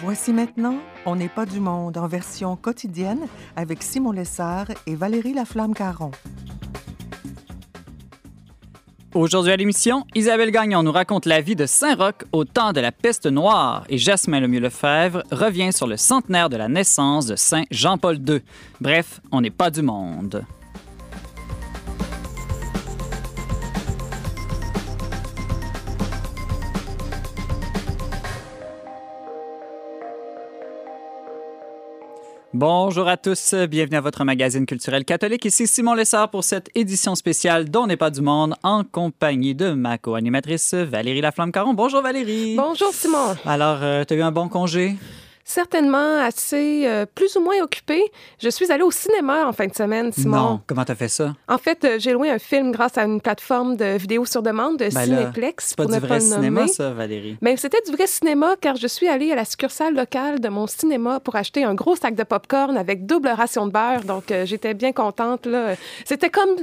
Voici maintenant On n'est pas du monde en version quotidienne avec Simon Lessard et Valérie Laflamme-Caron. Aujourd'hui à l'émission, Isabelle Gagnon nous raconte la vie de Saint-Roch au temps de la peste noire et Jasmin Lemieux-Lefebvre revient sur le centenaire de la naissance de Saint Jean-Paul II. Bref, on n'est pas du monde. Bonjour à tous, bienvenue à votre magazine culturel catholique. Ici Simon Lessard pour cette édition spéciale dont n'est pas du monde en compagnie de ma co-animatrice Valérie Laflamme-Caron. Bonjour Valérie. Bonjour Simon. Alors, euh, tu as eu un bon congé? Certainement assez euh, plus ou moins occupée. Je suis allée au cinéma en fin de semaine, Simon. Non, comment t'as fait ça? En fait, euh, j'ai loué un film grâce à une plateforme de vidéo sur demande de ben Cinéplex. C'est pas du vrai cinéma, ça, Valérie. Mais ben, c'était du vrai cinéma car je suis allée à la succursale locale de mon cinéma pour acheter un gros sac de popcorn avec double ration de beurre. Donc, euh, j'étais bien contente. Là. C'était comme,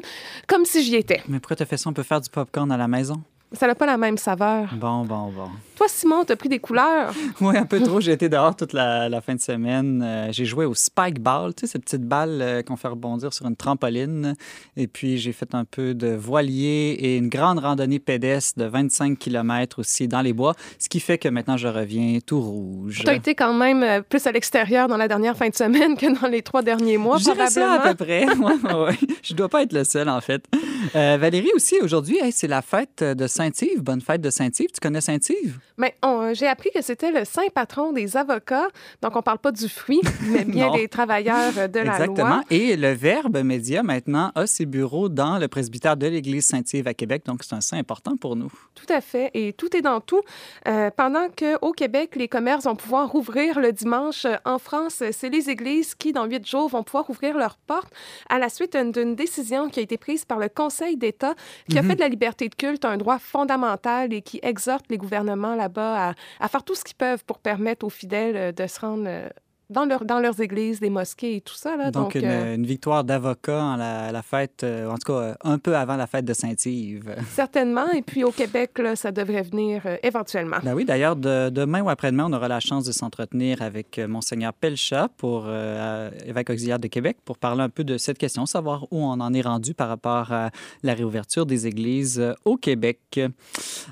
comme si j'y étais. Mais pourquoi t'as fait ça? On peut faire du popcorn à la maison? Ça n'a pas la même saveur. Bon, bon, bon. Toi, Simon, t'as pris des couleurs? oui, un peu trop. J'ai été dehors toute la, fin de semaine. Euh, j'ai joué au spike ball, tu sais, ces petites balles euh, qu'on fait rebondir sur une trampoline. Et puis, j'ai fait un peu de voilier et une grande randonnée pédestre de 25 km aussi dans les bois, ce qui fait que maintenant, je reviens tout rouge. Tu as été quand même euh, plus à l'extérieur dans la dernière fin de semaine que dans les trois derniers mois, Je ça à peu près. ouais, ouais. Je dois pas être le seul, en fait. Valérie aussi, aujourd'hui, c'est la fête de Saint-Yves. Bonne fête de Saint-Yves. Tu connais Saint-Yves? Mais j'ai appris que c'était le saint patron des avocats. Donc, on ne parle pas du fruit, mais bien des travailleurs de la loi. Exactement. Et le Verbe Média, maintenant, a ses bureaux dans le presbytère de l'Église Saint-Yves à Québec. Donc, c'est un saint important pour nous. Tout à fait. Et tout est dans tout. Euh, pendant qu'au Québec, les commerces vont pouvoir rouvrir le dimanche, euh, en France, c'est les églises qui, dans huit jours, vont pouvoir ouvrir leurs portes à la suite d'une décision qui a été prise par le Conseil d'État qui a mhm. fait de la liberté de culte un droit fondamental et qui exhorte les gouvernements là-bas à, faire tout ce qu'ils peuvent pour permettre aux fidèles euh, de se rendre euh, dans, leur, dans leurs églises, des mosquées et tout ça. Là. Donc, une, euh, une, victoire d'avocat à la, fête, euh, en tout cas euh, un peu avant la fête de Saint-Yves. Certainement. Et puis au Québec, là, ça devrait venir éventuellement. Ben oui, d'ailleurs, demain ou après-demain, on aura la chance de s'entretenir avec Monseigneur Pelcha, pour, évêque auxiliaire de Québec, pour parler un peu de cette question, savoir où on en est rendu par rapport à la réouverture des églises au Québec.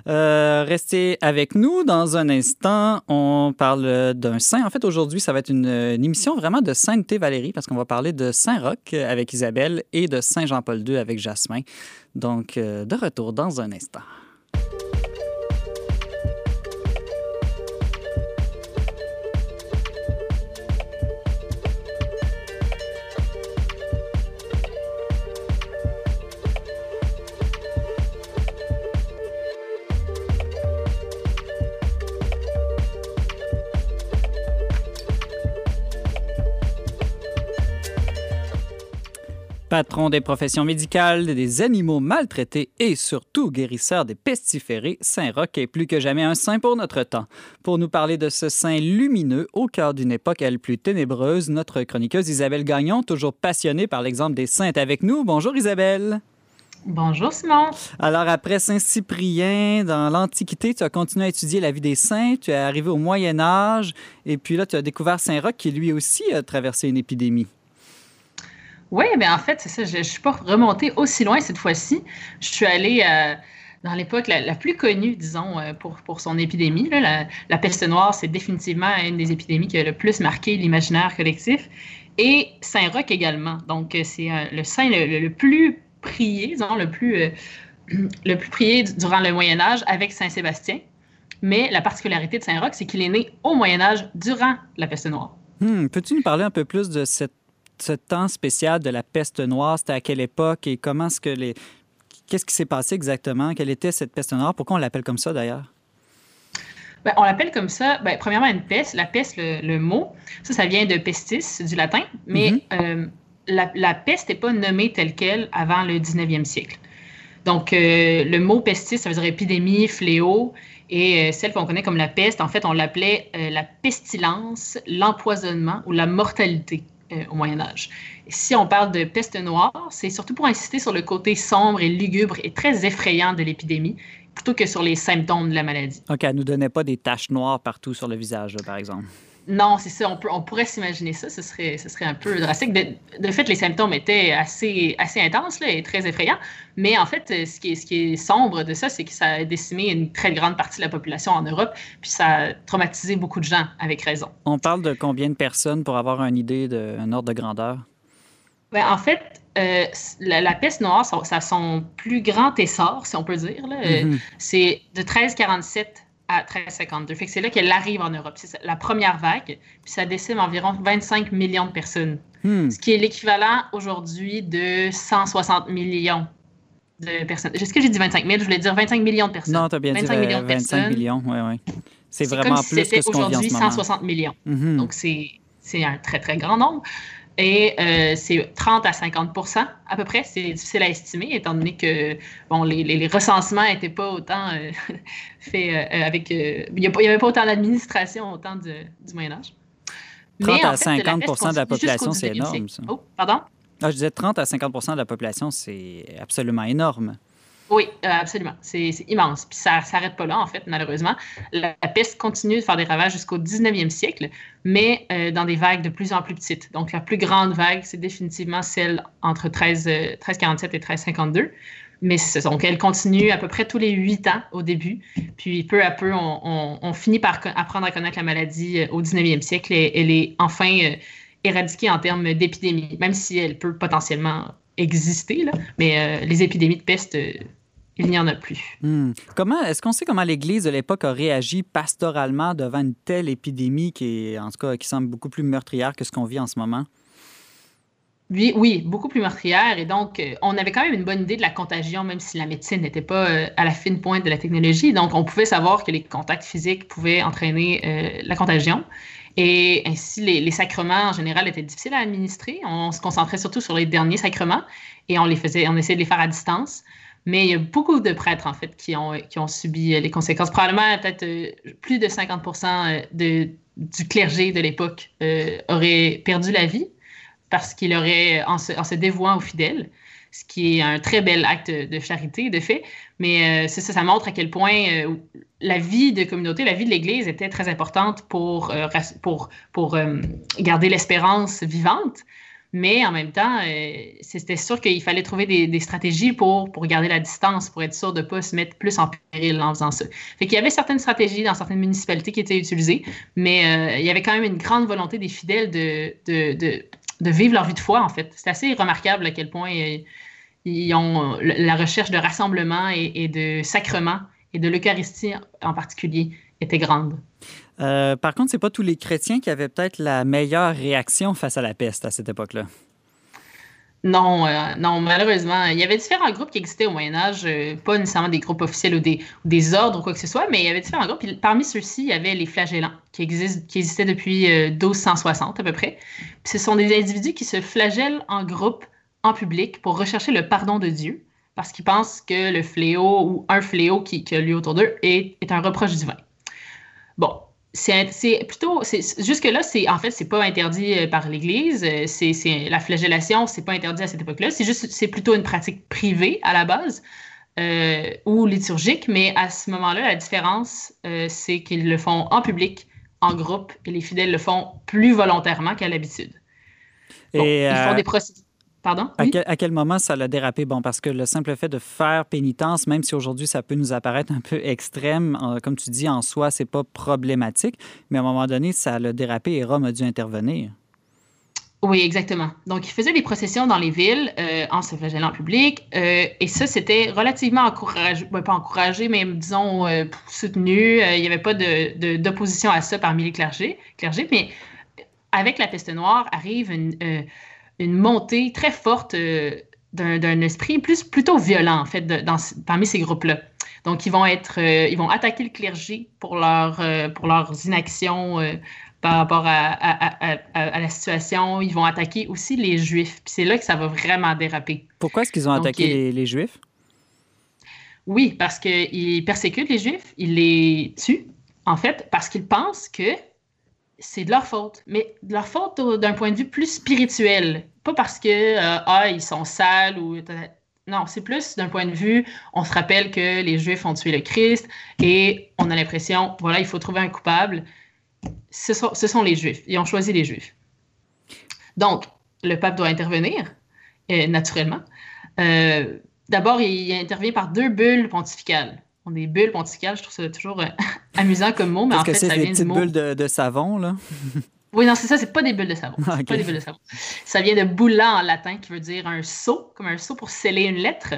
restez avec nous dans un instant. On parle d'un saint. En fait, aujourd'hui, ça va être une une, émission vraiment de Sainteté Valérie, parce qu'on va parler de Saint-Roch avec Isabelle et de Saint-Jean-Paul II avec Jasmin. Donc, euh, de retour dans un instant. Patron des professions médicales, des animaux maltraités et surtout guérisseur des pestiférés, Saint-Roch est plus que jamais un saint pour notre temps. Pour nous parler de ce saint lumineux au cœur d'une époque elle plus ténébreuse, notre chroniqueuse Isabelle Gagnon, toujours passionnée par l'exemple des saints, est avec nous. Bonjour Isabelle. Bonjour Simon. Alors après Saint Cyprien, dans l'Antiquité, tu as continué à étudier la vie des saints, tu es arrivé au Moyen Âge et puis là tu as découvert Saint Roch qui lui aussi a traversé une épidémie. Oui, mais en fait, c'est ça. Je ne suis pas remontée aussi loin cette fois-ci. Je suis allée euh, dans l'époque la, plus connue, disons, euh, pour, pour son épidémie. La, peste noire, c'est définitivement une des épidémies qui a le plus marqué l'imaginaire collectif. Et Saint-Roch également. Donc, euh, c'est le saint le, plus prié, disons, le plus, le plus prié durant le Moyen Âge avec Saint-Sébastien. Mais la particularité de Saint-Roch, c'est qu'il est né au Moyen Âge durant la peste noire. Hmm, peux-tu nous parler un peu plus de cette ce temps spécial de la peste noire, c'était à quelle époque et comment est-ce que les... Qu'est-ce qui s'est passé exactement? Quelle était cette peste noire? Pourquoi on l'appelle comme ça d'ailleurs? Ben, on l'appelle comme ça, ben, premièrement, une peste. La peste, le, mot, ça, ça vient de pestis, du latin, mais mhm. euh, la, peste n'est pas nommée telle qu'elle avant le 19e siècle. Donc, euh, le mot pestis, ça veut dire épidémie, fléau, et euh, celle qu'on connaît comme la peste, en fait, on l'appelait la pestilence, l'empoisonnement ou la mortalité. Euh, au Moyen Âge. Si on parle de peste noire, c'est surtout pour insister sur le côté sombre et lugubre et très effrayant de l'épidémie, plutôt que sur les symptômes de la maladie. OK, elle ne nous donnait pas des taches noires partout sur le visage, par exemple. Non, c'est ça. On, peut, on pourrait s'imaginer ça. Ce serait, ce serait un peu drastique. De, fait, les symptômes étaient assez, assez intenses là, et très effrayants. Mais en fait, ce qui est, ce qui est sombre de ça, c'est que ça a décimé une très grande partie de la population en Europe, puis ça a traumatisé beaucoup de gens, avec raison. On parle de combien de personnes pour avoir une idée d'un ordre de grandeur? Ben, en fait, euh, la, peste noire, ça, a son plus grand essor, si on peut dire. Mm-hmm. C'est de 1347 à 1352. Fait que c'est là qu'elle arrive en Europe. C'est la première vague, puis ça décime environ 25 millions de personnes. Hmm. Ce qui est l'équivalent aujourd'hui de 160 millions de personnes. Est-ce que j'ai dit 25 000? Je voulais dire 25 millions de personnes. Non, tu as bien 25 dit millions de 25 personnes. millions, oui, oui. C'est vraiment comme si plus que ce qu'on aujourd'hui 160 millions. Mm-hmm. Donc, c'est un très, très grand nombre. Et euh, c'est 30 à 50% à peu près. C'est difficile à estimer, étant donné que bon, les, les, recensements n'étaient pas autant euh, faits euh, avec. il n'y avait pas autant d'administration au temps du Moyen-Âge. 30 à 50% de la population, c'est énorme. Ça. Oh, pardon? Ah, je disais 30 à 50 de la population, c'est absolument énorme. Oui, euh, absolument. C'est immense. Puis ça ne s'arrête pas là, en fait, malheureusement. La, peste continue de faire des ravages jusqu'au 19e siècle, mais euh, dans des vagues de plus en plus petites. Donc, la plus grande vague, c'est définitivement celle entre 13, 1347 euh, et 1352. Mais donc, elle continue à peu près tous les huit ans au début. Puis, peu à peu, on, finit par apprendre à connaître la maladie au 19e siècle et elle est enfin éradiquée en termes d'épidémie, même si elle peut potentiellement exister, là. mais les épidémies de peste il n'y en a plus. Hmm. Comment est-ce qu'on sait comment l'Église de l'époque a réagi pastoralement devant une telle épidémie qui est, en tout cas, qui semble beaucoup plus meurtrière que ce qu'on vit en ce moment? Oui, oui, beaucoup plus meurtrière. Et donc, euh, on avait quand même une bonne idée de la contagion, même si la médecine n'était pas euh, à la fine pointe de la technologie. Donc, on pouvait savoir que les contacts physiques pouvaient entraîner euh, la contagion. Et ainsi, les, sacrements en général étaient difficiles à administrer. On se concentrait surtout sur les derniers sacrements et on les faisait, on essayait de les faire à distance. Mais il y a beaucoup de prêtres, en fait, qui ont, qui ont subi euh, les conséquences. Probablement, peut-être euh, plus de 50 euh, de, du clergé de l'époque aurait perdu la vie parce qu'il aurait, en se, dévouant aux fidèles, ce qui est un très bel acte de charité, de fait. Mais ça, ça montre à quel point la vie de communauté, la vie de l'Église était très importante pour, pour, pour garder l'espérance vivante. Mais en même temps, euh, c'était sûr qu'il fallait trouver des, stratégies pour, pour garder la distance, pour être sûr de ne pas se mettre plus en péril en faisant ça. Fait qu'il y avait certaines stratégies dans certaines municipalités qui étaient utilisées, mais euh, il y avait quand même une grande volonté des fidèles de, de, de vivre leur vie de foi, en fait. C'est assez remarquable à quel point euh, ils ont la recherche de rassemblement et, et de sacrement et de l'Eucharistie en particulier était grande. Euh, par contre, c'est pas tous les chrétiens qui avaient peut-être la meilleure réaction face à la peste à cette époque-là. Non, euh, non, malheureusement. Il y avait différents groupes qui existaient au Moyen Âge, euh, pas nécessairement des groupes officiels ou des, ordres ou quoi que ce soit, mais il y avait différents groupes. parmi ceux-ci, il y avait les flagellants, qui, existaient depuis 1260 à peu près. ce sont des individus qui se flagellent en groupe, en public, pour rechercher le pardon de Dieu, parce qu'ils pensent que le fléau ou un fléau qui, qui a lieu autour d'eux est, est un reproche divin. Bon, c'est plutôt jusque là c'est en fait c'est pas interdit euh, par l'Église euh, c'est la flagellation c'est pas interdit à cette époque-là. C'est juste c'est plutôt une pratique privée à la base euh, ou liturgique mais à ce moment-là la différence c'est qu'ils le font en public en groupe et les fidèles le font plus volontairement qu'à l'habitude. Ils font des procédures Pardon? À, quel, moment ça l'a dérapé? Bon, parce que le simple fait de faire pénitence, même si aujourd'hui ça peut nous apparaître un peu extrême, comme tu dis, en soi, c'est pas problématique, mais à un moment donné, ça l'a dérapé et Rome a dû intervenir. Oui, exactement. Donc, il faisait des processions dans les villes euh, en se flagellant en public. Euh, et ça, c'était relativement encouragé, ben, pas encouragé, mais disons euh, soutenu. il n'y avait pas d'opposition de, à ça parmi les clergés, clergés. Mais avec la peste noire arrive une, une montée très forte euh, d'un esprit plus, plutôt violent, en fait, dans, parmi ces groupes-là. Donc, ils vont être, euh, ils vont attaquer le clergé pour, leur, euh, pour leurs inactions par rapport à, la situation. Ils vont attaquer aussi les Juifs. Puis c'est là que ça va vraiment déraper. Pourquoi est-ce qu'ils ont attaqué les, les, Juifs? Oui, parce qu'ils persécutent les Juifs, ils les tuent, en fait, parce qu'ils pensent que c'est de leur faute. Mais de leur faute d'un point de vue plus spirituel. Pas parce que, euh, ah, ils sont sales ou. Non, c'est plus d'un point de vue, on se rappelle que les Juifs ont tué le Christ et on a l'impression, voilà, il faut trouver un coupable. ce sont, ce sont les Juifs. Ils ont choisi les Juifs. Donc, le pape doit intervenir, euh, naturellement. Euh, d'abord, il, intervient par deux bulles pontificales. On des bulles pontificales, je trouve ça toujours amusant comme mot, mais en fait, ça vient des bulles de, de, savon, là? oui, non, c'est ça, c'est pas des bulles de savon. pas des bulles de savon. Ça vient de bulla en latin, qui veut dire un sceau, comme un sceau pour sceller une lettre.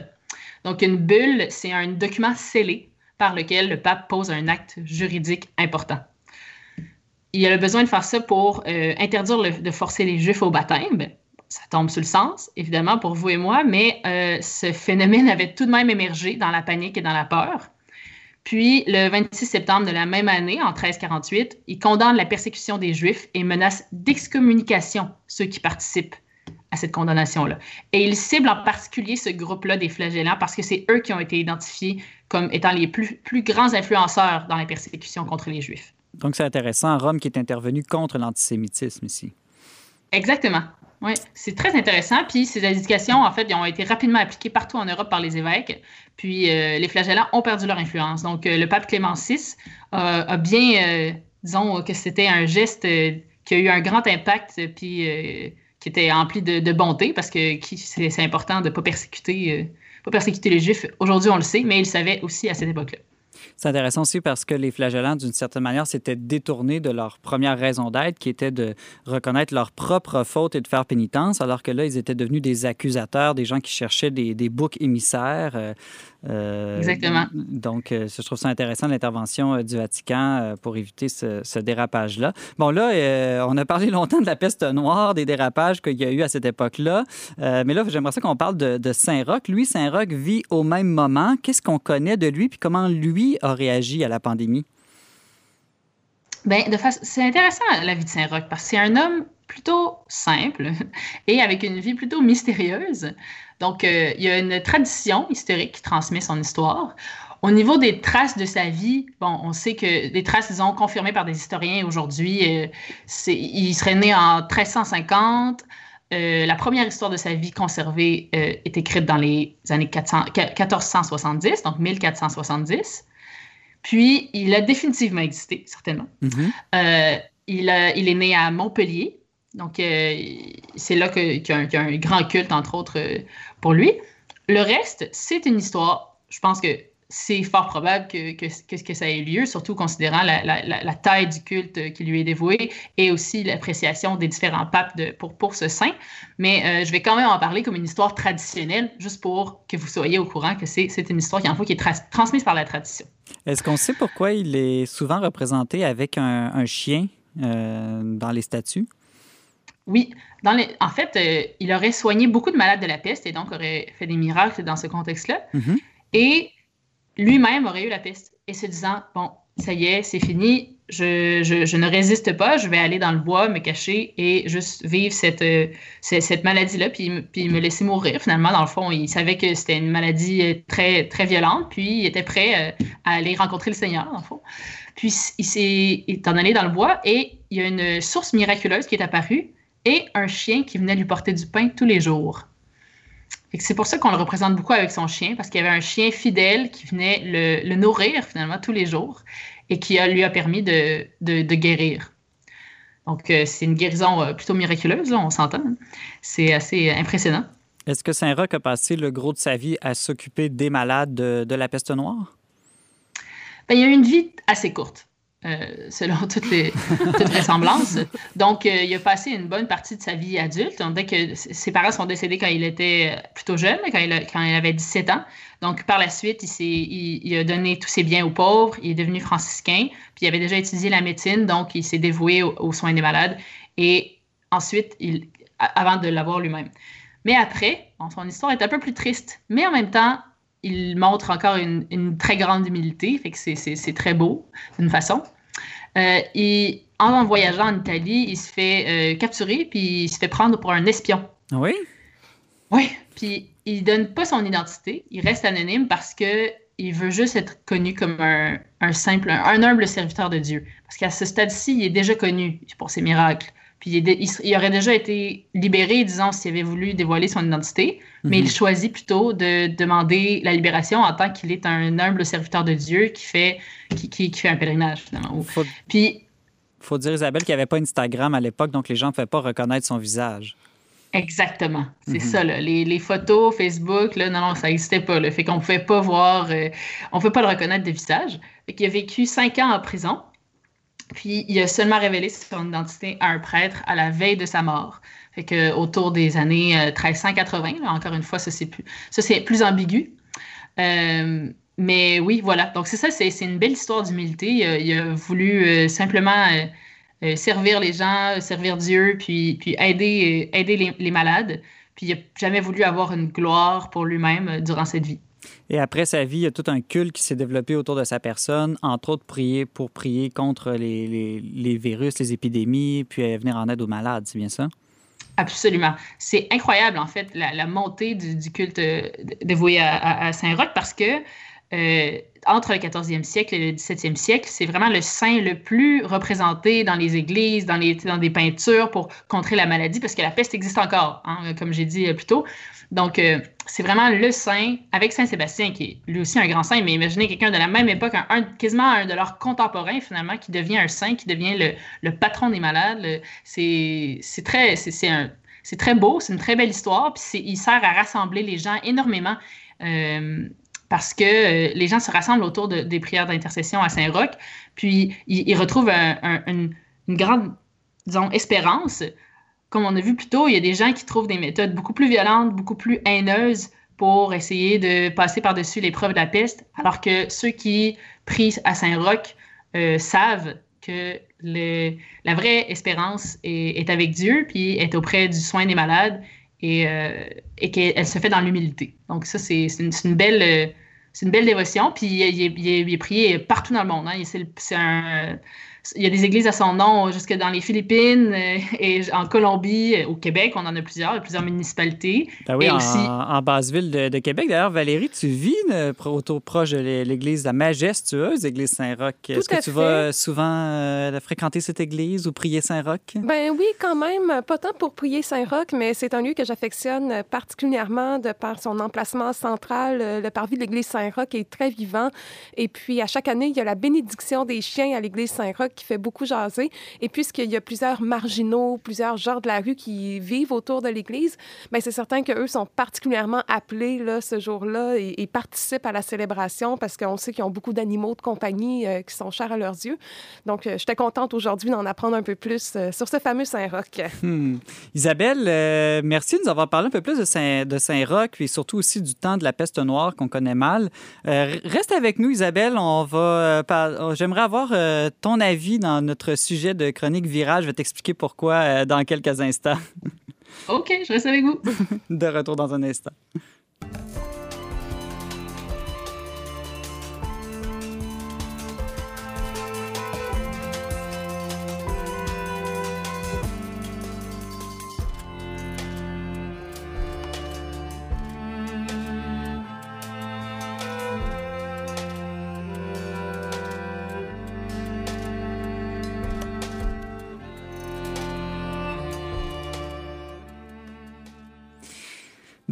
Donc, une bulle, c'est un document scellé par lequel le pape pose un acte juridique important il a besoin de faire ça pour euh, interdire de forcer les Juifs au baptême. Ça tombe sur le sens, évidemment, pour vous et moi, mais euh, ce phénomène avait tout de même émergé dans la panique et dans la peur. Puis, le 26 septembre de la même année, en 1348, il condamne la persécution des Juifs et menace d'excommunication ceux qui participent à cette condamnation-là. Et il cible en particulier ce groupe-là des flagellants parce que c'est eux qui ont été identifiés comme étant les plus, plus grands influenceurs dans la persécution contre les Juifs. Donc, c'est intéressant. Rome qui est intervenu contre l'antisémitisme ici. Exactement. Oui, c'est très intéressant. Puis ces indications, en fait, ont été rapidement appliquées partout en Europe par les évêques. Puis euh, les flagellants ont perdu leur influence. Donc euh, le pape Clément VI a bien, euh, disons que c'était un geste qui a eu un grand impact, puis qui était empli de, bonté, parce que c'est important de ne pas persécuter, pas persécuter les Juifs. Aujourd'hui, on le sait, mais il savait aussi à cette époque-là. C'est intéressant aussi parce que les flagellants, d'une certaine manière, s'étaient détournés de leur première raison d'être, qui était de reconnaître leur propre faute et de faire pénitence, alors que là, ils étaient devenus des accusateurs, des gens qui cherchaient des, des boucs émissaires. Euh, euh, Exactement. Donc, euh, je trouve ça intéressant l'intervention du Vatican pour éviter ce, dérapage-là. Bon, là, on a parlé longtemps de la peste noire, des dérapages qu'il y a eu à cette époque-là. mais là, j'aimerais ça qu'on parle de, de Saint-Roch. Lui, Saint-Roch vit au même moment. Qu'est-ce qu'on connaît de lui, puis comment lui a réagi à la pandémie? Bien, c'est intéressant la vie de Saint-Roch parce que c'est un homme plutôt simple et avec une vie plutôt mystérieuse. Donc, euh, il y a une tradition historique qui transmet son histoire. Au niveau des traces de sa vie, bon, on sait que des traces, disons, confirmées par des historiens aujourd'hui, euh, il serait né en 1350. Euh, la première histoire de sa vie conservée est écrite dans les années 1470, donc 1470. Puis, il a définitivement existé, certainement. Mm-hmm. il, il, est né à Montpellier, donc, euh, c'est là qu'il y, a un grand culte, entre autres, euh, pour lui. Le reste, c'est une histoire. Je pense que c'est fort probable que, que, que, ça ait lieu, surtout considérant la, taille du culte qui lui est dévoué et aussi l'appréciation des différents papes de, pour, pour ce saint. Mais euh, je vais quand même en parler comme une histoire traditionnelle, juste pour que vous soyez au courant que c'est une histoire qui, en fait, qui est transmise par la tradition. Est-ce qu'on sait pourquoi il est souvent représenté avec un, chien dans les statues? Oui. Dans les... En fait, euh, il aurait soigné beaucoup de malades de la peste et donc aurait fait des miracles dans ce contexte-là. Mm-hmm. Et lui-même aurait eu la peste et se disant Bon, ça y est, c'est fini, je, je, ne résiste pas, je vais aller dans le bois, me cacher et juste vivre cette, euh, cette, maladie-là, puis, puis me laisser mourir. Finalement, dans le fond, il savait que c'était une maladie euh, très, très violente, puis il était prêt à aller rencontrer le Seigneur, dans le fond. Puis il s'est en allé dans le bois et il y a une source miraculeuse qui est apparue et un chien qui venait lui porter du pain tous les jours. C'est pour ça qu'on le représente beaucoup avec son chien, parce qu'il y avait un chien fidèle qui venait le, nourrir finalement tous les jours et qui lui a permis de, guérir. Donc, euh, c'est une guérison euh, plutôt miraculeuse, on s'entend. Hein. C'est assez impressionnant. Est-ce que Saint-Roch a passé le gros de sa vie à s'occuper des malades de, la peste noire? Ben, il a eu une vie assez courte. Euh, selon toutes les toutes vraisemblances. Donc, euh, il a passé une bonne partie de sa vie adulte. dès que ses parents sont décédés quand il était plutôt jeune, quand il, quand il avait 17 ans. Donc, par la suite, il, a donné tous ses biens aux pauvres. Il est devenu franciscain. Puis, il avait déjà étudié la médecine, donc il s'est dévoué aux, soins des malades. Et ensuite, avant de l'avoir lui-même. Mais après, son histoire est un peu plus triste. Mais en même temps, il montre encore une, une très grande humilité, fait que c'est très beau d'une façon. Euh, et en voyageant en Italie, il se fait euh, capturer puis il se fait prendre pour un espion. Ah oui? Oui. Puis il donne pas son identité, il reste anonyme parce que il veut juste être connu comme un, simple, un, humble serviteur de Dieu. Parce qu'à ce stade-ci, il est déjà connu pour ses miracles. Puis il, aurait déjà été libéré, disons, s'il avait voulu dévoiler son identité, mais il mhm. choisit plutôt de demander la libération en tant qu'il est un humble serviteur de Dieu qui fait, qui, qui, fait un pèlerinage, finalement. Faut, Puis. faut dire, Isabelle, qu'il n'y avait pas Instagram à l'époque, donc les gens ne pouvaient pas reconnaître son visage. Exactement. C'est mhm. ça, là. Les, photos, Facebook, là, non, non, ça n'existait pas. Le fait qu'on ne pouvait pas voir, euh, on ne pouvait pas le reconnaître de visage. Il a vécu cinq ans en prison. Puis il a seulement révélé son identité à un prêtre à la veille de sa mort. Fait que autour des années 1380, euh, encore une fois, ça c'est plus, ça, c'est plus ambigu. Euh, mais oui, voilà. Donc c'est ça, c'est, une belle histoire d'humilité. Il, a voulu simplement euh, servir les gens, servir Dieu, puis, puis aider, aider les, malades. Puis il n'a jamais voulu avoir une gloire pour lui-même durant cette vie. Et après sa vie, il y a tout un culte qui s'est développé autour de sa personne, entre autres prier pour prier contre les, les, les virus, les épidémies, puis venir en aide aux malades, c'est bien ça? Absolument. C'est incroyable, en fait, la, montée du, culte dévoué à, à Saint-Roch parce que euh, entre le 14e siècle et le 17e siècle, c'est vraiment le saint le plus représenté dans les églises, dans, les, dans des peintures pour contrer la maladie, parce que la peste existe encore, hein, comme j'ai dit euh, plus tôt. Donc, euh, c'est vraiment le saint, avec Saint Sébastien, qui est lui aussi un grand saint, mais imaginez quelqu'un de la même époque, un, quasiment un de leurs contemporains, finalement, qui devient un saint, qui devient le, le patron des malades. C'est très, c'est très beau, c'est une très belle histoire, puis il sert à rassembler les gens énormément. Euh, parce que euh, les gens se rassemblent autour des prières d'intercession à Saint-Roch, puis ils, retrouvent une, grande, espérance. Comme on a vu plus tôt, il y a des gens qui trouvent des méthodes beaucoup plus violentes, beaucoup plus haineuses pour essayer de passer par-dessus l'épreuve de la peste, alors que ceux qui prient à Saint-Roch euh, savent que la vraie espérance est, avec Dieu, puis est auprès du soin des malades, et, euh, et qu'elle se fait dans l'humilité. Donc ça, c'est une, belle... c'est une belle dévotion, puis il est, prié partout dans le monde. Hein. C'est un, il y a des églises à son nom jusque dans les Philippines euh, et en Colombie, euh, au Québec, on en a plusieurs, plusieurs municipalités. Ben oui, en, aussi... en basse-ville de, Québec. D'ailleurs, Valérie, tu vis euh, autour proche de l'église La Majestueuse, l'église Saint-Roch. Est-ce que tu vas souvent fréquenter cette église ou prier Saint-Roch? Ben oui, quand même. Pas tant pour prier Saint-Roch, mais c'est un lieu que j'affectionne particulièrement de par son emplacement central. Le parvis de l'église Saint-Roch est très vivant. Et puis, à chaque année, il y a la bénédiction des chiens à l'église Saint-Roch qui fait beaucoup jaser. Et puisqu'il y a plusieurs marginaux, plusieurs genres de la rue qui vivent autour de l'Église, bien, c'est certain qu'eux sont particulièrement appelés là, ce jour-là et, participent à la célébration parce qu'on sait qu'ils ont beaucoup d'animaux de compagnie euh, qui sont chers à leurs yeux. Donc, euh, j'étais contente aujourd'hui d'en apprendre un peu plus euh, sur ce fameux Saint-Roch. Hmm. Isabelle, merci de nous avoir parlé un peu plus de, Saint, Saint-Roch et surtout aussi du temps de la peste noire qu'on connaît mal. reste avec nous, Isabelle. On va, j'aimerais avoir ton avis dans notre sujet de chronique virage. Je vais t'expliquer pourquoi euh, dans quelques instants. OK, je reste avec vous. de retour dans un instant.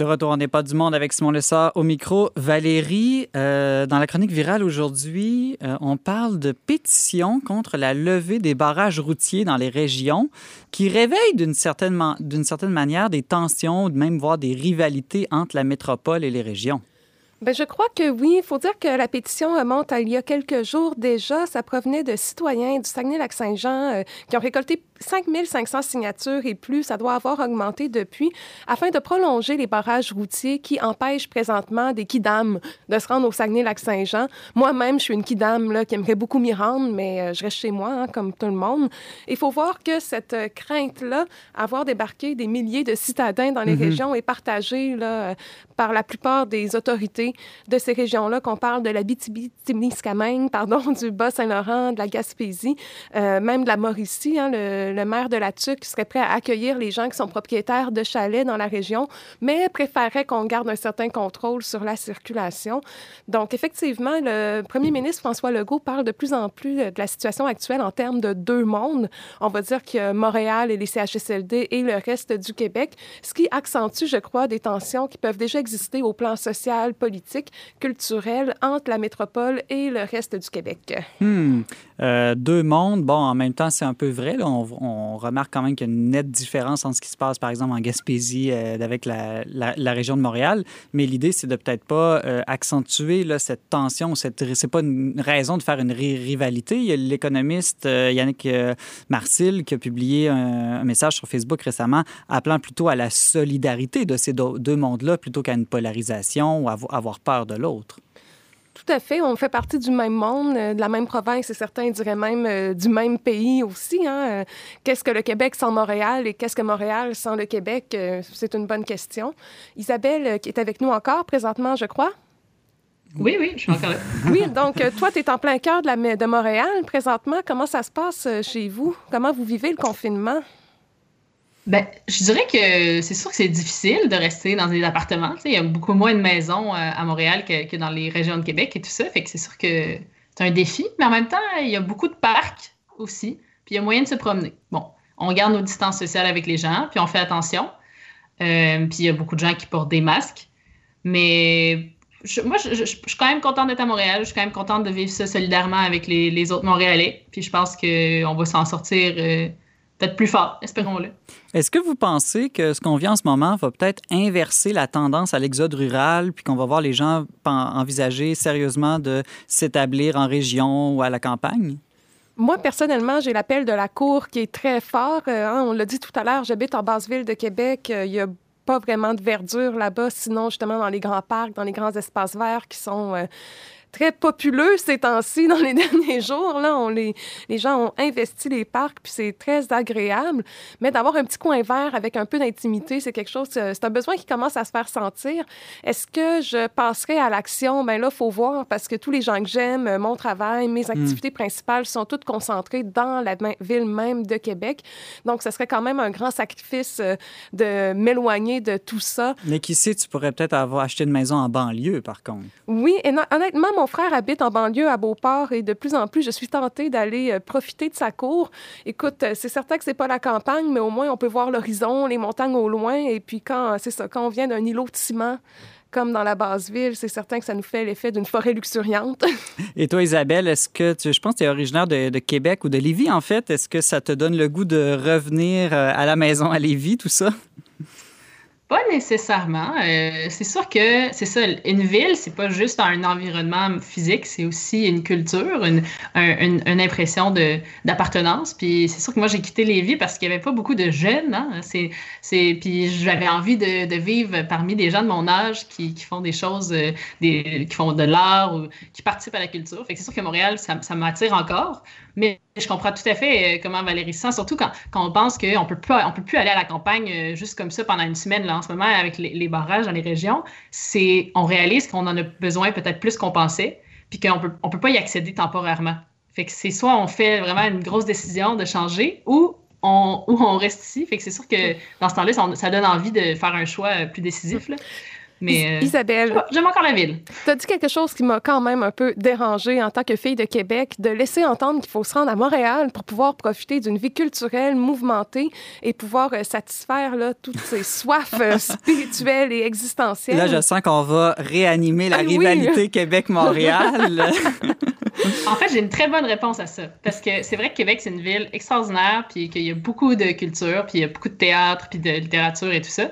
De retour n'est pas du monde avec Simon Lessard au micro. Valérie, euh, dans la chronique virale aujourd'hui, euh, on parle de pétition contre la levée des barrages routiers dans les régions qui réveillent d'une certaine, certaine manière des tensions ou même voire des rivalités entre la métropole et les régions. Bien, je crois que oui. Il faut dire que la pétition remonte à il y a quelques jours déjà. Ça provenait de citoyens du Saguenay-Lac-Saint-Jean euh, qui ont récolté 5500 signatures et plus, ça doit avoir augmenté depuis, afin de prolonger les barrages routiers qui empêchent présentement des Kidam de se rendre au Saguenay-Lac-Saint-Jean. Moi-même, je suis une Kidam là, qui aimerait beaucoup m'y rendre, mais euh, je reste chez moi, hein, comme tout le monde. Il faut voir que cette euh, crainte-là, avoir débarqué des milliers de citadins dans les mhm. régions, est partagée là, par la plupart des autorités de ces régions-là, qu'on parle de la BTB-Témiscamingue, pardon, du Bas-Saint-Laurent, de la Gaspésie, même de la Mauricie, hein, le maire de la TUC serait prêt à accueillir les gens qui sont propriétaires de chalets dans la région, mais préférerait qu'on garde un certain contrôle sur la circulation. Donc, effectivement, le premier ministre François Legault parle de plus en plus de la situation actuelle en termes de deux mondes. On va dire que Montréal et les CHSLD et le reste du Québec, ce qui accentue, je crois, des tensions qui peuvent déjà exister au plan social, politique, culturelle entre la métropole et le reste du Québec. Hmm. Euh, deux mondes, bon, en même temps, c'est un peu vrai. On, remarque quand même qu'il y a une nette différence entre ce qui se passe, par exemple, en Gaspésie euh, avec la, région de Montréal. Mais l'idée, c'est de peut-être pas euh, accentuer cette tension. Cette, c'est pas une raison de faire une rivalité. Il y a l'économiste Yannick Marcil qui a publié un, message sur Facebook récemment appelant plutôt à la solidarité de ces deux mondes-là plutôt qu'à une polarisation ou à avoir peur de l'autre. Tout à fait. On fait partie du même monde, euh, de la même province et certains diraient même euh, du même pays aussi. Hein. Euh, qu'est-ce que le Québec sans Montréal et qu'est-ce que Montréal sans le Québec? C'est une bonne question. Isabelle, qui est avec nous encore présentement, je crois? Oui, oui, je suis encore là. oui, donc toi, tu es en plein cœur de, la, de Montréal présentement. Comment ça se passe chez vous? Comment vous vivez le confinement? Ben, je dirais que c'est sûr que c'est difficile de rester dans des appartements. Il y a beaucoup moins de maisons euh, à Montréal que, dans les régions de Québec et tout ça. Fait que c'est sûr que c'est un défi. Mais en même temps, il y a beaucoup de parcs aussi. Puis il y a moyen de se promener. Bon, on garde nos distances sociales avec les gens, puis on fait attention. Euh, puis il y a beaucoup de gens qui portent des masques. Mais moi, je, suis quand même contente d'être à Montréal. Je suis quand même contente de vivre ça solidairement avec les, autres Montréalais. Puis je pense qu'on va s'en sortir. Euh, peut-être plus fort, espérons-le. Est-ce que vous pensez que ce qu'on vit en ce moment va peut-être inverser la tendance à l'exode rural, puis qu'on va voir les gens envisager sérieusement de s'établir en région ou à la campagne? Moi, personnellement, j'ai l'appel de la Cour qui est très fort. Euh, hein, on l'a dit tout à l'heure, j'habite en basse ville de Québec. Euh, il y a pas vraiment de verdure là-bas, sinon justement dans les grands parcs, dans les grands espaces verts qui sont euh, très populeux ces temps-ci, dans les derniers jours. Là, on les, les gens ont investi les parcs, puis c'est très agréable. Mais d'avoir un petit coin vert avec un peu d'intimité, c'est quelque chose, euh, c'est un besoin qui commence à se faire sentir. Est-ce que je passerai à l'action? Bien là, il faut voir, parce que tous les gens que j'aime, euh, mon travail, mes hmm. activités principales sont toutes concentrées dans la ville même de Québec. Donc, ce serait quand même un grand sacrifice euh, de m'éloigner de tout ça. Mais qui sait, tu pourrais peut-être avoir acheté une maison en banlieue, par contre. Oui, et honnêtement, mon mon frère habite en banlieue à Beauport et de plus en plus, je suis tentée d'aller euh, profiter de sa cour. Écoute, euh, c'est certain que c'est pas la campagne, mais au moins on peut voir l'horizon, les montagnes au loin. Et puis quand c'est ça, quand on vient d'un îlot de ciment comme dans la base ville, c'est certain que ça nous fait l'effet d'une forêt luxuriante. Et toi, Isabelle, est-ce que tu, je pense que tu es originaire de, Québec ou de Lévis, en fait. Est-ce que ça te donne le goût de revenir euh, à la maison à Lévis, tout ça? Pas nécessairement. Euh, c'est sûr que c'est ça. Une ville, c'est pas juste un environnement physique, c'est aussi une culture, une, une, impression de, d'appartenance. Puis c'est sûr que moi, j'ai quitté Lévis parce qu'il y avait pas beaucoup de jeunes. Hein. C'est, c'est, puis j'avais envie de, de, vivre parmi des gens de mon âge qui, qui font des choses, euh, des, qui font de l'art ou qui participent à la culture. Fait que c'est sûr que Montréal, ça m'attire encore. Mais je comprends tout à fait euh, comment Valérie sent, surtout quand, on pense qu'on peut peut plus aller à la campagne euh, juste comme ça pendant une semaine. Là, en ce moment, avec les, barrages dans les régions, c'est, on réalise qu'on en a besoin peut-être plus qu'on pensait, puis qu'on peut, on peut pas y accéder temporairement. Fait que c'est soit on fait vraiment une grosse décision de changer, ou on, ou on reste ici. Fait que c'est sûr que dans ce temps-là, ça, ça, donne envie de faire un choix euh, plus décisif. Là. Mais, euh, Isabelle. J'aime encore la ville. Tu as dit quelque chose qui m'a quand même un peu dérangée en tant que fille de Québec, de laisser entendre qu'il faut se rendre à Montréal pour pouvoir profiter d'une vie culturelle mouvementée et pouvoir euh, satisfaire là, toutes ces soifs euh, spirituelles et existentielles. Là, je sens qu'on va réanimer la ah rivalité Québec-Montréal. en fait, j'ai une très bonne réponse à ça. Parce que c'est vrai que Québec, c'est une ville extraordinaire, puis qu'il y a beaucoup de culture, puis il y a beaucoup de théâtre, puis de littérature et tout ça.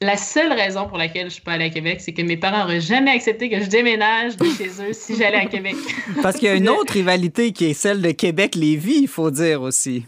La seule raison pour laquelle je suis pas allée à Québec, c'est que mes parents n'auraient jamais accepté que je déménage de chez eux si j'allais à Québec. Parce qu'il y a une autre rivalité qui est celle de Québec-Lévis, il faut dire aussi.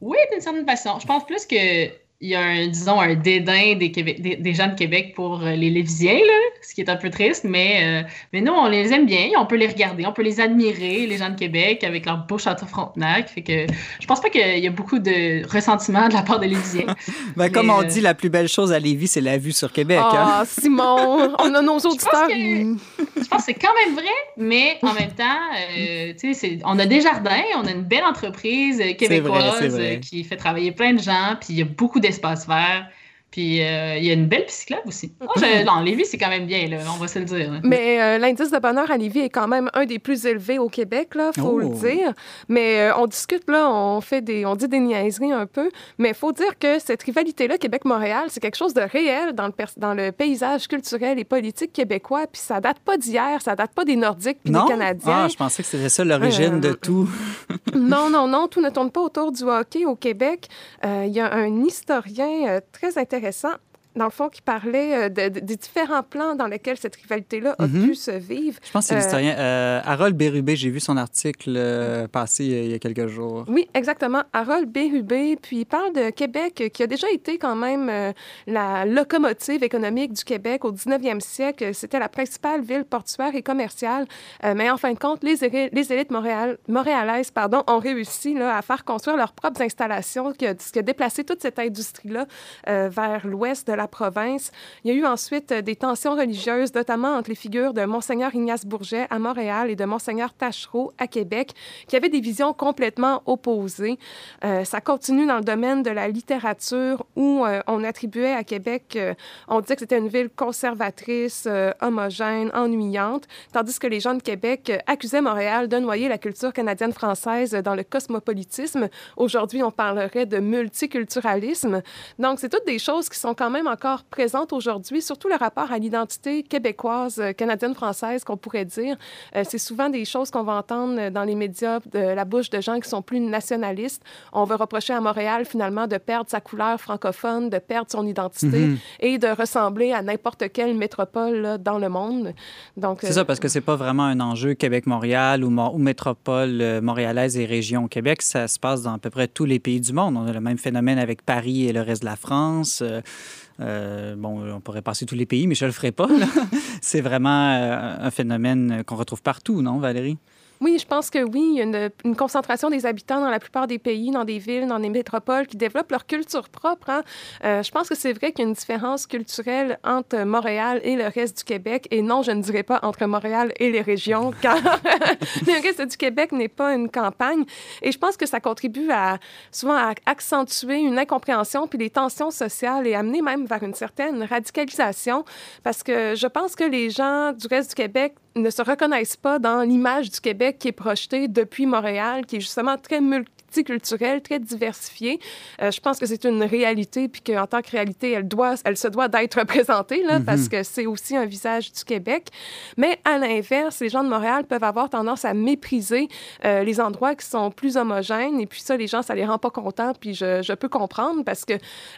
Oui, d'une certaine façon. Je pense plus que il y a un, disons, un dédain des, des, gens de Québec pour euh, les Lévisiens, là, ce qui est un peu triste, mais, euh, mais nous, on les aime bien, on peut les regarder, on peut les admirer, les gens de Québec, avec leur beau château Frontenac. Fait que je pense pas qu'il y a beaucoup de ressentiment de la part des Lévisiens. ben, comme on euh, dit, la plus belle chose à Lévis, c'est la vue sur Québec. Ah, hein? Simon, on a nos auditeurs. Je pense que, c'est quand même vrai, mais en même temps, tu sais, on a des jardins, on a une belle entreprise québécoise qui fait travailler plein de gens, puis il y a beaucoup d'espace vert. Puis euh, il y a une belle psychologue aussi. Je, non, Lévis, c'est quand même bien, là, on va se le dire. Mais euh, l'indice de bonheur à Lévis est quand même un des plus élevés au Québec, là, faut le Oh. dire. Mais euh, on discute, là, on fait des, on dit des niaiseries un peu. Mais il faut dire que cette rivalité-là, Québec-Montréal, c'est quelque chose de réel dans le, dans le paysage culturel et politique québécois. Puis ça date pas d'hier, ça date pas des Nordiques puis non? des Canadiens. Ah, je pensais que c'était ça l'origine de tout. Non, non, non, tout ne tourne pas autour du hockey au Québec. Euh, Il y a un historien euh, très intéressant, esa dans le fond, qui parlait euh, de- de- des différents plans dans lesquels cette rivalité-là a Mhm. pu se vivre. Je pense que c'est Euh, l'historien euh, Harold Bérubé. J'ai vu son article euh, passer il y a- quelques jours. Oui, exactement. Harold Bérubé, puis il parle de Québec, qui a déjà été quand même euh, la locomotive économique du Québec au 19e siècle. C'était la principale ville portuaire et commerciale. Mais en fin de compte, les, élites montréal- montréalaises pardon, ont réussi là, à faire construire leurs propres installations, qui a, ce qui a déplacé toute cette industrie-là vers l'ouest de la province. Il y a eu ensuite euh, des tensions religieuses, notamment entre les figures de Monseigneur Ignace Bourget à Montréal et de Monseigneur Tachereau à Québec, qui avaient des visions complètement opposées. Euh, ça continue dans le domaine de la littérature où euh, on attribuait à Québec, on disait que c'était une ville conservatrice, homogène, ennuyante, tandis que les gens de Québec accusaient Montréal de noyer la culture canadienne-française dans le cosmopolitisme. Aujourd'hui, on parlerait de multiculturalisme. Donc, c'est toutes des choses qui sont quand même encore présentes aujourd'hui, surtout le rapport à l'identité québécoise, euh, canadienne-française, qu'on pourrait dire. Euh, c'est souvent des choses qu'on va entendre euh, dans les médias de la bouche de gens qui sont plus nationalistes. On veut reprocher à Montréal, finalement, de perdre sa couleur francophone, de perdre son identité Mhm. et de ressembler à n'importe quelle métropole là, dans le monde. Donc, C'est ça, parce que c'est pas vraiment un enjeu Québec-Montréal ou, ou métropole montréalaise et région Québec. Ça se passe dans à peu près tous les pays du monde. On a le même phénomène avec Paris et le reste de la France. Euh, euh, bon, on pourrait passer tous les pays, mais je le ferai pas. c'est vraiment euh, un phénomène qu'on retrouve partout, non, Valérie? Oui, je pense que oui. Il y a une, une concentration des habitants dans la plupart des pays, dans des villes, dans des métropoles qui développent leur culture propre. hein. Euh, je pense que c'est vrai qu'il y a une différence culturelle entre Montréal et le reste du Québec. Et non, je ne dirais pas entre Montréal et les régions, car le reste du Québec n'est pas une campagne. Et je pense que ça contribue à souvent à accentuer une incompréhension puis des tensions sociales et amener même vers une certaine radicalisation. Parce que je pense que les gens du reste du Québec ne se reconnaissent pas dans l'image du Québec qui est projetée depuis Montréal, qui est justement très multiculturelle, très diversifiée. Euh, je pense que c'est une réalité, puis qu'en tant que réalité, elle, doit, elle se doit d'être représentée, là, Mhm. parce que c'est aussi un visage du Québec. Mais à l'inverse, les gens de Montréal peuvent avoir tendance à mépriser euh, les endroits qui sont plus homogènes, et puis ça, les gens, ça les rend pas contents, puis je, je peux comprendre, parce que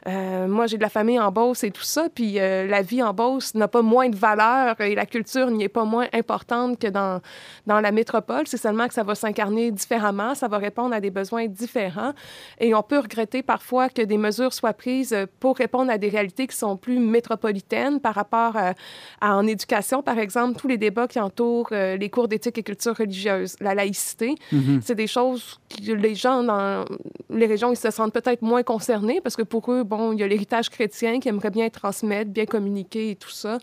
euh, moi, j'ai de la famille en Beauce et tout ça, puis la vie en Beauce n'a pas moins de valeur et la culture n'y est pas moins importante que dans, dans la métropole. C'est seulement que ça va s'incarner différemment, ça va répondre à des besoins différents. Et on peut regretter parfois que des mesures soient prises euh, pour répondre à des réalités qui sont plus métropolitaines par rapport à, à en éducation, par exemple, tous les débats qui entourent euh, les cours d'éthique et culture religieuse, la laïcité. Mhm. C'est des choses que les gens dans les régions, ils se sentent peut-être moins concernés parce que pour eux, bon, il y a l'héritage chrétien qui aimerait bien transmettre, bien communiquer et tout ça,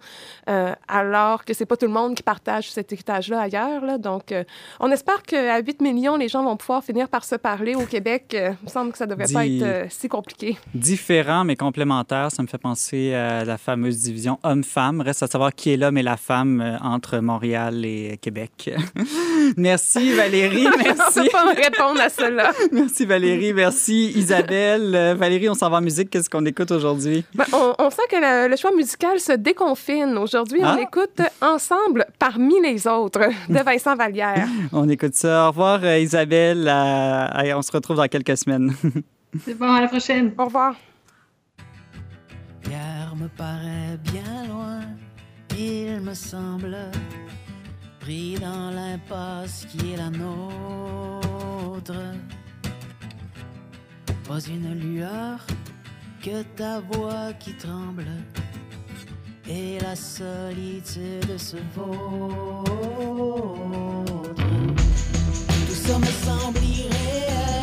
euh, alors que c'est pas tout le monde qui partage cet héritage-là ailleurs. Là. Donc, euh, on espère qu'à 8 millions, les gens vont pouvoir finir par se parler au Québec. Euh, il me semble que ça devrait pas être euh, si compliqué. Différent mais complémentaire, ça me fait penser à la fameuse division homme-femme. Reste à savoir qui est l'homme et la femme euh, entre Montréal et Québec. merci Valérie, on merci. peut pas me répondre à cela. Merci Valérie, merci Isabelle. Valérie, on s'en va en musique. Qu'est-ce qu'on écoute aujourd'hui? Ben, on, on sent que le, le choix musical se déconfine. Aujourd'hui, Ah. on écoute Ensemble parmi les autres de Vincent Vallière. On écoute ça. Au revoir Isabelle. Euh, on se retrouve dans quelques semaines. C'est bon, à la prochaine. Au revoir. Hier me paraît bien loin, il me semble, pris dans l'impasse qui est la nôtre. Pas une lueur que ta voix qui tremble, et la solitude se vautre. Tout ça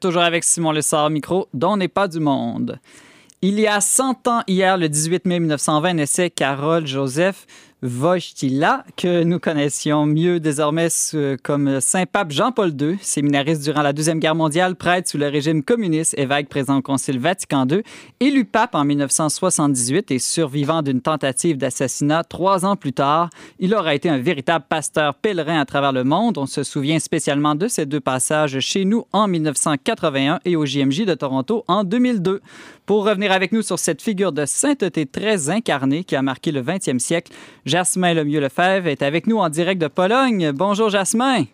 toujours avec Simon Lessard, micro, dont n'est pas du monde. Il y a 100 ans, hier, le 18 mai 1920, naissait Carole Joseph Wojtyla, que nous connaissions mieux désormais comme Saint-Pape Jean-Paul II, séminariste durant la Deuxième Guerre mondiale, prêtre sous le régime communiste, évêque présent au Concile Vatican II, élu pape en 1978 et survivant d'une tentative d'assassinat trois ans plus tard. Il aura été un véritable pasteur pèlerin à travers le monde. On se souvient spécialement de ces deux passages chez nous en 1981 et au JMJ de Toronto en 2002. Pour revenir avec nous sur cette figure de sainteté très incarnée qui a marqué le 20e siècle, Jasmin Lemieux-Lefebvre est avec nous en direct de Pologne. Bonjour Jasmin.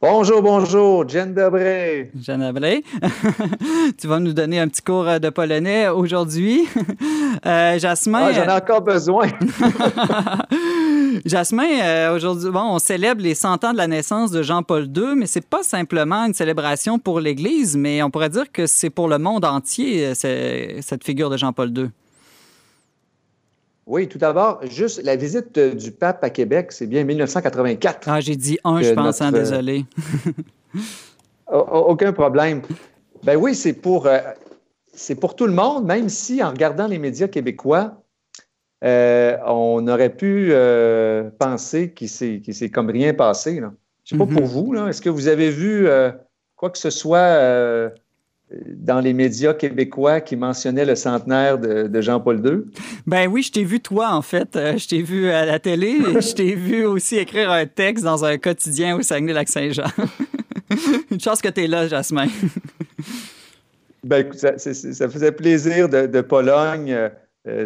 Bonjour, bonjour, Jen Dobré. Jeanne Ablé. tu vas nous donner un petit cours de polonais aujourd'hui. Euh, Jasmin. Ah, J'en ai encore besoin. Jasmin, euh, aujourd'hui, bon, on célèbre les 100 ans de la naissance de Jean-Paul II, mais c'est pas simplement une célébration pour l'Église, mais on pourrait dire que c'est pour le monde entier, euh, cette figure de Jean-Paul II. Oui, tout d'abord, juste la visite euh, du pape à Québec, c'est bien 1984. Ah, j'ai dit un, je pense, hein, notre, désolé. Aucun problème. Ben oui, c'est pour, euh, c'est pour tout le monde, même si en regardant les médias québécois, euh, on aurait pu euh, penser qu'il s'est, comme rien passé. là. Je ne sais pas Mhm. pour vous, est-ce que vous avez vu euh, quoi que ce soit dans les médias québécois qui mentionnait le centenaire de, de Jean-Paul II? Ben oui, je t'ai vu toi, en fait. Je t'ai vu à la télé et je t'ai vu aussi écrire un texte dans un quotidien au Saguenay-Lac-Saint-Jean. Une chance que tu es là, Jasmin. Ben, écoute, ça, faisait plaisir de, de Pologne,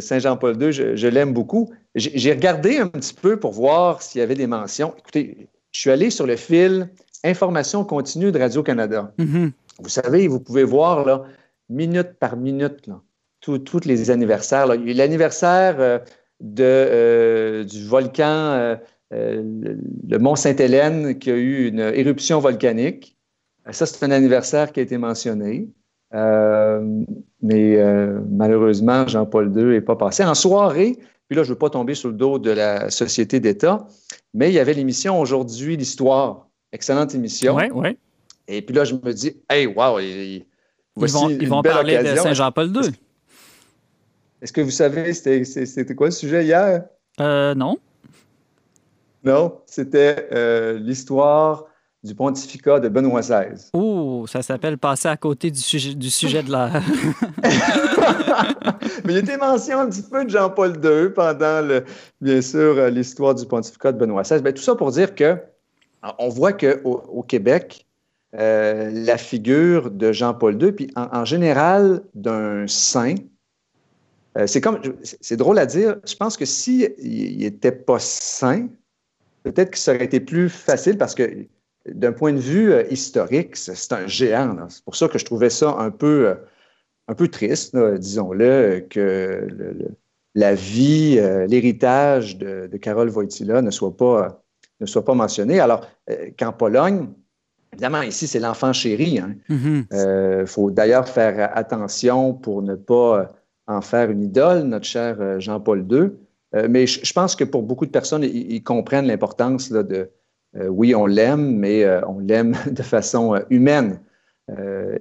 Saint-Jean-Paul II, je, je l'aime beaucoup. J'ai regardé un petit peu pour voir s'il y avait des mentions. Écoutez, je suis allé sur le fil Information continue de Radio-Canada. Mhm. Vous savez, vous pouvez voir là, minute par minute là, tous les anniversaires. l'anniversaire euh, de, euh, du volcan, euh, euh, le, Mont Sainte-Hélène, qui a eu une éruption volcanique. Euh, Ça, c'est un anniversaire qui a été mentionné. Euh, mais euh, malheureusement, Jean-Paul II n'est pas passé. En soirée, puis là, je ne veux pas tomber sur le dos de la Société d'État, mais il y avait l'émission Aujourd'hui, l'Histoire. Excellente émission. Ouais, ouais. Et puis là, je me dis, hey, wow, il- il- Ils vont, ils vont belle parler de occasion. Saint-Jean-Paul II. Est-ce que vous savez, c'était c'était quoi le sujet hier? Euh, non. Non, c'était euh, l'histoire du pontificat de Benoît XVI. Oh, ça s'appelle passer à côté du sujet, du sujet de la. Mais il était mention un petit peu de Jean-Paul II pendant, le, bien sûr, euh, l'histoire du pontificat de Benoît XVI. Bien, tout ça pour dire que on voit qu'au au Québec, euh, la figure de Jean-Paul II, puis en, en général d'un saint, euh, c'est comme, c'est drôle à dire, je pense que s'il n'était pas saint, peut-être que ça aurait été plus facile parce que d'un point de vue euh, historique, c'est un géant. C'est pour ça que je trouvais ça un peu, euh, un peu triste, disons-le, que le- le- la vie, euh, l'héritage de, de Carole Wojtyla ne soit pas, ne soit pas mentionné. Alors, qu'en Pologne, évidemment, ici, c'est l'enfant chéri. hein. Mhm. Il faut d'ailleurs faire attention pour ne pas en faire une idole, notre cher Jean-Paul II. mais je, pense que pour beaucoup de personnes, ils, comprennent l'importance de, oui, on l'aime, mais on l'aime de façon humaine.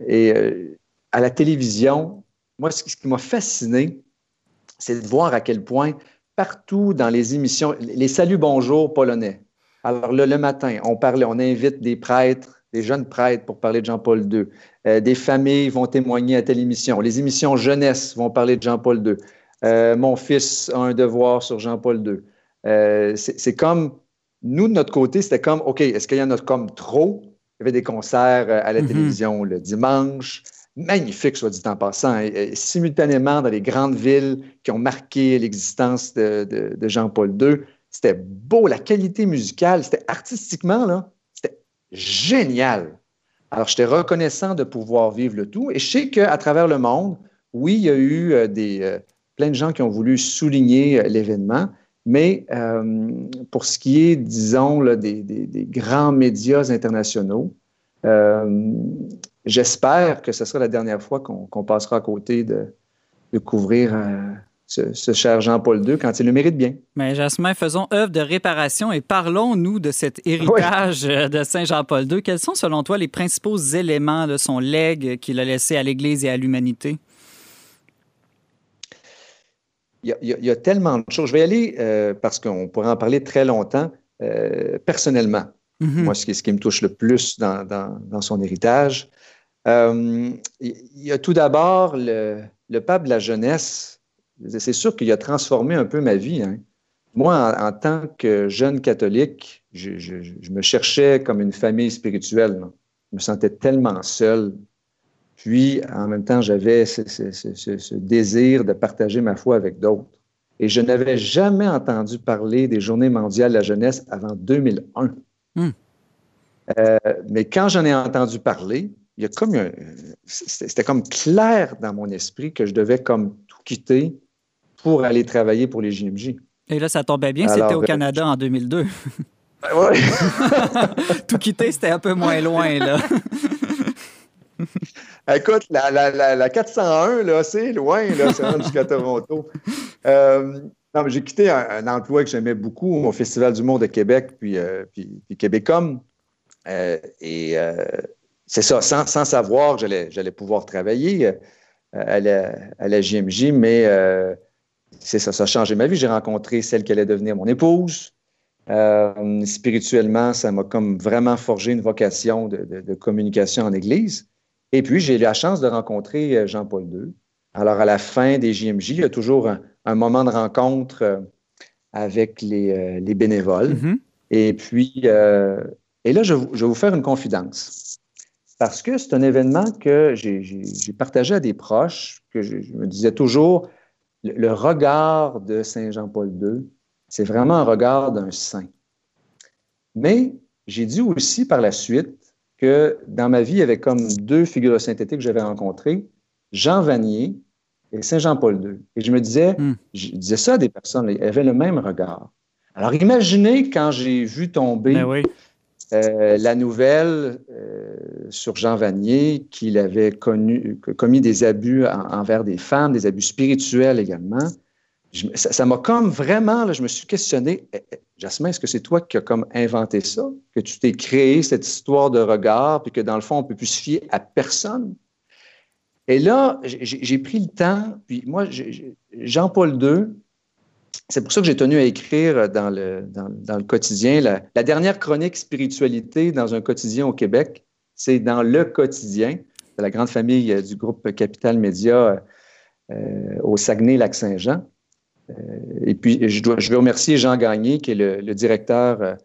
et à la télévision, moi, ce qui m'a fasciné, c'est de voir à quel point partout dans les émissions, les saluts bonjour polonais. Alors le, le matin, on parlait, on invite des prêtres, des jeunes prêtres pour parler de Jean-Paul II. Euh, des familles vont témoigner à telle émission. Les émissions jeunesse vont parler de Jean-Paul II. Euh, mon fils a un devoir sur Jean-Paul II. Euh, c'est comme, nous, de notre côté, c'était comme, OK, est-ce qu'il y en a comme trop? Il y avait des concerts à la mm-hmm. télévision le dimanche magnifique, soit dit en passant, simultanément dans les grandes villes qui ont marqué l'existence de, Jean-Paul II. C'était beau, la qualité musicale, c'était artistiquement, là, c'était génial. Alors, j'étais reconnaissant de pouvoir vivre le tout. Et je sais qu'à travers le monde, oui, il y a eu euh, des, euh, plein de gens qui ont voulu souligner euh, l'événement, mais pour ce qui est, disons, des, des, grands médias internationaux, j'espère que ce sera la dernière fois qu'on passera à côté de, couvrir euh, ce, cher Jean-Paul II quand il le mérite bien. Mais Jasmin, faisons œuvre de réparation et parlons-nous de cet héritage de Saint Jean-Paul II. Quels sont, selon toi, les principaux éléments de son legs qu'il a laissé à l'Église et à l'humanité? Il y, a, tellement de choses. Je vais y aller euh, parce qu'on pourrait en parler très longtemps. Euh, personnellement, mm-hmm. moi, ce qui, ce qui, me touche le plus dans, dans son héritage, euh, il y a tout d'abord le, pape de la jeunesse. C'est sûr qu'il a transformé un peu ma vie. Hein. Moi, en, tant que jeune catholique, je, me cherchais comme une famille spirituelle. Je me sentais tellement seul. Puis, en même temps, j'avais ce, désir de partager ma foi avec d'autres. Et je n'avais jamais entendu parler des Journées mondiales de la jeunesse avant 2001. Hmm. Euh, mais quand j'en ai entendu parler, il y a comme c'était comme clair dans mon esprit que je devais comme tout quitter pour aller travailler pour les JMJ. Et là, ça tombait bien, c'était au euh, Canada en 2002. Ouais. tout quitter, c'était un peu moins loin, là. Écoute, la, la, la, 401, là, c'est loin, là, c'est jusqu'à Toronto. Euh, non, mais j'ai quitté un, emploi que j'aimais beaucoup au Festival du Monde de Québec, puis, euh, puis, puis Québecom. et c'est ça, sans, savoir que j'allais pouvoir travailler euh, à la, à la JMJ, mais euh, c'est ça, ça a changé ma vie. J'ai rencontré celle qui allait devenir mon épouse. Euh, spirituellement, ça m'a comme vraiment forgé une vocation de, communication en Église. Et puis, j'ai eu la chance de rencontrer Jean-Paul II. Alors, à la fin des JMJ, il y a toujours un, moment de rencontre avec les, bénévoles. Mm-hmm. Et puis, et là, je, je vais vous faire une confidence parce que c'est un événement que j'ai partagé à des proches, que je, me disais toujours, le, regard de Saint Jean-Paul II, c'est vraiment un regard d'un saint. Mais j'ai dit aussi par la suite que dans ma vie, il y avait comme deux figures synthétiques que j'avais rencontrées, Jean Vanier et Saint Jean-Paul II. Et je me disais, hmm. je disais ça à des personnes, elles avaient le même regard. Alors imaginez quand j'ai vu tomber ben oui. Euh, la nouvelle euh, sur Jean Vanier, qu'il avait commis des abus envers des femmes, des abus spirituels également, ça m'a comme vraiment, je me suis questionné, eh, eh, Jasmin, est-ce que c'est toi qui as comme inventé ça, que tu t'es créé cette histoire de regard, puis que dans le fond, on peut plus se fier à personne? Et là, j'ai pris le temps, puis moi, Jean-Paul II, c'est pour ça que j'ai tenu à écrire dans le, dans, le quotidien. La, dernière chronique spiritualité dans un quotidien au Québec, c'est dans le quotidien de la grande famille du groupe Capital Média euh, au Saguenay-Lac-Saint-Jean. Euh, et puis, je, dois, je veux remercier Jean Gagné, qui est le, directeur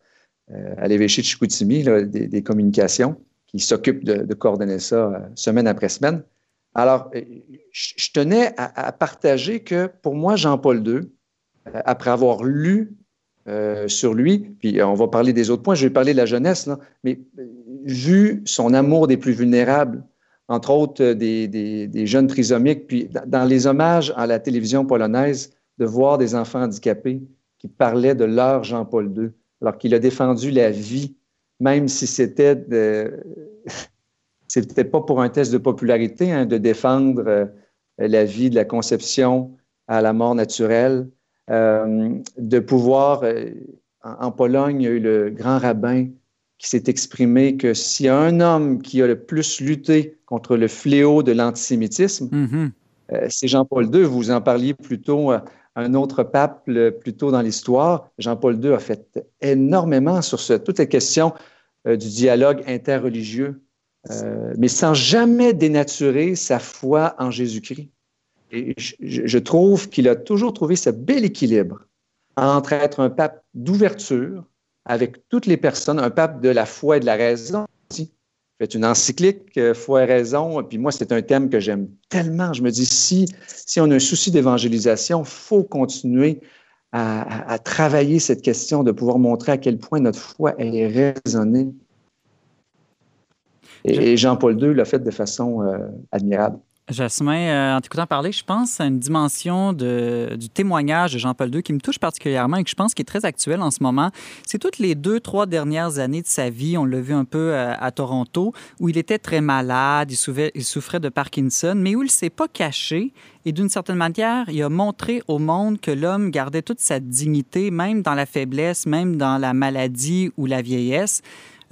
à l'évêché de Chicoutimi des, communications, qui s'occupe de, coordonner ça semaine après semaine. Alors, je, tenais à partager que pour moi, Jean-Paul II, euh, après avoir lu euh, sur lui, puis on va parler des autres points, je vais parler de la jeunesse, mais euh, vu son amour des plus vulnérables, entre autres des, jeunes trisomiques, puis dans les hommages à la télévision polonaise, de voir des enfants handicapés qui parlaient de leur Jean-Paul II, alors qu'il a défendu la vie, même si c'était de... c'était pas pour un test de popularité hein, de défendre la vie de la conception à la mort naturelle, de pouvoir, en, Pologne, il y a eu le grand rabbin qui s'est exprimé que s'il y a un homme qui a le plus lutté contre le fléau de l'antisémitisme, mm-hmm. c'est Jean-Paul II. Vous en parliez plutôt un autre pape plus tôt dans l'histoire. Jean-Paul II a fait énormément sur ce, toutes les questions du dialogue interreligieux euh, mais sans jamais dénaturer sa foi en Jésus-Christ. Et je, trouve qu'il a toujours trouvé ce bel équilibre entre être un pape d'ouverture avec toutes les personnes, un pape de la foi et de la raison fait une encyclique, euh, Foi et raison, puis moi, c'est un thème que j'aime tellement. Je me dis, si, si on a un souci d'évangélisation, il faut continuer à, à, travailler cette question de pouvoir montrer à quel point notre foi elle est raisonnée et, Jean-Paul II l'a fait de façon euh, admirable. Jasmin, euh, en t'écoutant parler, je pense à une dimension du témoignage de Jean-Paul II qui me touche particulièrement et que je pense qui est très actuel en ce moment. C'est toutes les deux, trois dernières années de sa vie, on l'a vu un peu à, euh, à, Toronto, où il était très malade, il souffrait, il souffrait de Parkinson, mais où il ne s'est pas caché et d'une certaine manière, il a montré au monde que l'homme gardait toute sa dignité, même dans la faiblesse, même dans la maladie ou la vieillesse.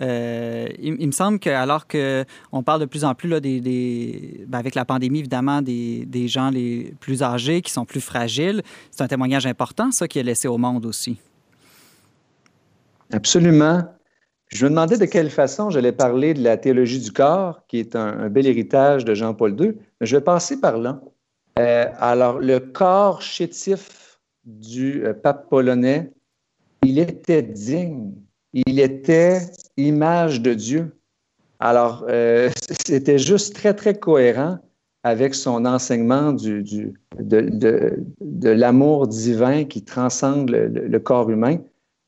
Euh, il, me semble que alors qu'on parle de plus en plus là, ben, avec la pandémie évidemment des, gens les plus âgés qui sont plus fragiles, c'est un témoignage important ça qu'il a laissé au monde aussi. Absolument. Je me demandais de quelle façon j'allais parler de la théologie du corps, qui est un, bel héritage de Jean-Paul II, mais je vais passer par là. Euh, alors, le corps chétif du euh, pape polonais, il était digne il était image de Dieu. Alors, euh, c'était juste très, très cohérent avec son enseignement de, l'amour divin qui transcende le, corps humain.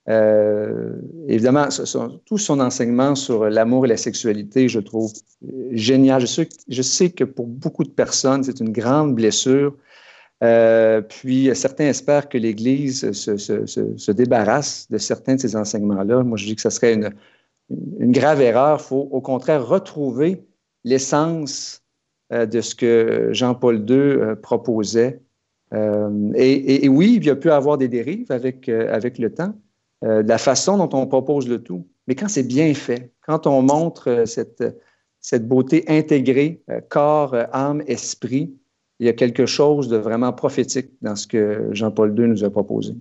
Euh, évidemment, tout son enseignement sur l'amour et la sexualité, je trouve génial. je sais que pour beaucoup de personnes, c'est une grande blessure. Euh, puis certains espèrent que l'Église se, se, se, débarrasse de certains de ces enseignements-là. Moi, je dis que ce serait une, grave erreur. Il faut au contraire retrouver l'essence euh, de ce que Jean-Paul II euh, proposait. Et, oui, il y a pu avoir des dérives avec, avec le temps, la façon dont on propose le tout. Mais quand c'est bien fait, quand on montre cette, cette beauté intégrée, corps, âme, esprit, il y a quelque chose de vraiment prophétique dans ce que Jean-Paul II nous a proposé.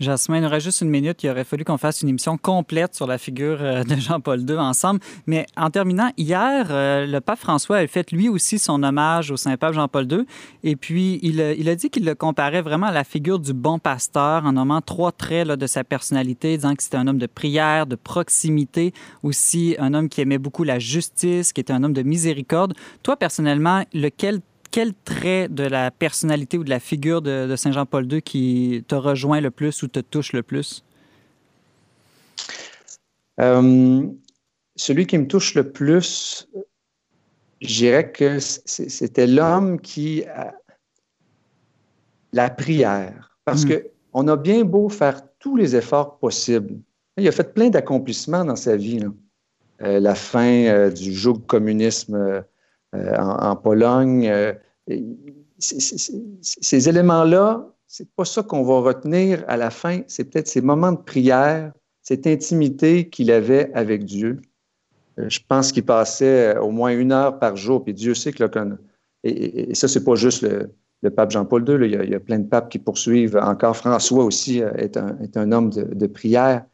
Jasmin, il nous juste une minute. Il aurait fallu qu'on fasse une émission complète sur la figure euh, de Jean-Paul II ensemble. Mais en terminant, hier, euh, le pape François a fait lui aussi son hommage au Saint-Pape Jean-Paul II. Et puis, il, il a dit qu'il le comparait vraiment à la figure du bon pasteur en nommant trois traits de sa personnalité, disant que c'était un homme de prière, de proximité, aussi un homme qui aimait beaucoup la justice, qui était un homme de miséricorde. Toi, personnellement, lequel quel trait de la personnalité ou de la figure de, Saint Jean-Paul II qui te rejoint le plus ou te touche le plus? Euh, celui qui me touche le plus, je dirais que c'était l'homme qui a la prière. Parce qu'on hmm. que on a bien beau faire tous les efforts possibles. Il a fait plein d'accomplissements dans sa vie. Euh, la fin euh, du joug communisme euh, en, Pologne. Euh, ces éléments-là, c'est pas ça qu'on va retenir à la fin, c'est peut-être ces moments de prière, cette intimité qu'il avait avec Dieu. Euh, je pense qu'il passait au moins une heure par jour, puis Dieu sait que là, et, et, ça, c'est pas juste le, pape Jean-Paul II, il, y a, plein de papes qui poursuivent. Encore François aussi est un, homme de, prière,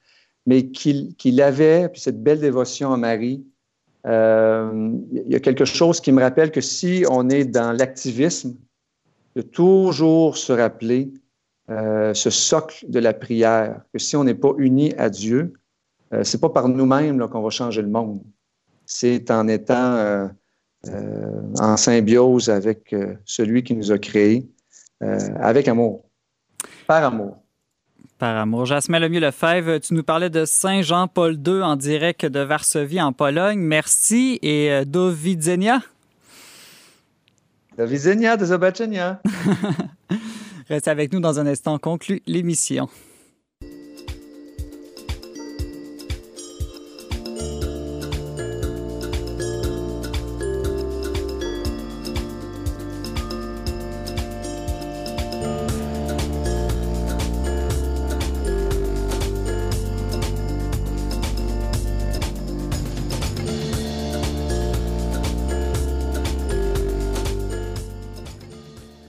mais qu'il avait, puis cette belle dévotion à Marie, il y a quelque chose qui me rappelle que si on est dans l'activisme, de toujours se rappeler euh, ce socle de la prière, que si on n'est pas uni à Dieu, euh, c'est pas par nous-mêmes qu'on va changer le monde. C'est en étant en symbiose avec celui qui nous a créés, avec amour, par amour. Par amour. Jasmin Lemieux-Lefebvre, tu nous parlais de Saint-Jean-Paul II en direct de Varsovie, en Pologne. Merci et euh, do widzenia. Do zobaczenia. Reste avec nous dans un instant, on conclut l'émission.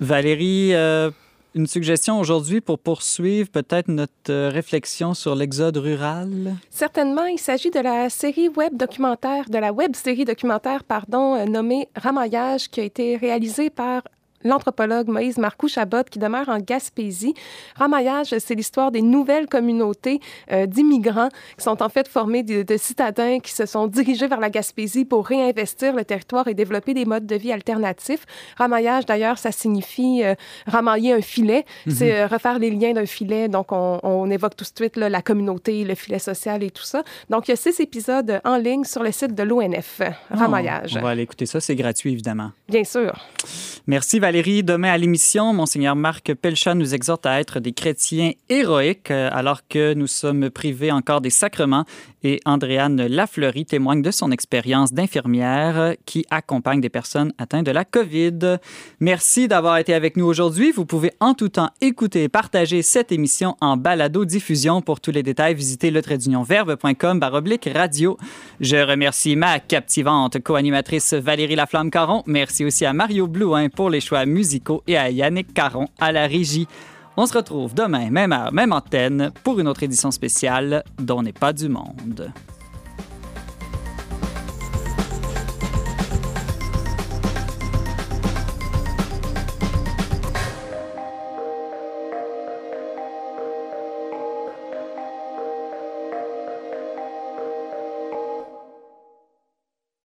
Valérie, euh, une suggestion aujourd'hui pour poursuivre peut-être notre euh, réflexion sur l'exode rural? Certainement, il s'agit de la série web documentaire, de la web série documentaire, pardon, euh, nommée Ramaillage, qui a été réalisée par l'anthropologue Moïse Marcoux-Chabot qui demeure en Gaspésie. Ramaillage, c'est l'histoire des nouvelles communautés euh, d'immigrants qui sont en fait formés de, de, citadins qui se sont dirigés vers la Gaspésie pour réinvestir le territoire et développer des modes de vie alternatifs. Ramaillage, d'ailleurs, ça signifie euh, ramailler un filet, mm -hmm. c'est euh, refaire les liens d'un filet. Donc, on, on, évoque tout de suite là, la communauté, le filet social et tout ça. Donc, il y a six épisodes en ligne sur le site de l'ONF, Ramaillage. Oh, on va aller écouter ça, c'est gratuit, évidemment. Bien sûr. Merci, Valérie. Demain à l'émission, Monseigneur Marc Pelchat nous exhorte à être des chrétiens héroïques euh, alors que nous sommes privés encore des sacrements et Andréane Lafleury témoigne de son expérience d'infirmière qui accompagne des personnes atteintes de la COVID. Merci d'avoir été avec nous aujourd'hui. Vous pouvez en tout temps écouter et partager cette émission en balado-diffusion. Pour tous les détails, visitez le verbe.com radio. Je remercie ma captivante co-animatrice Valérie Laflamme-Caron. Merci aussi à Mario Blouin pour les choix musicaux et à Yannick Caron à la régie. On se retrouve demain, même heure, même antenne, pour une autre édition spéciale dont n'est pas du monde.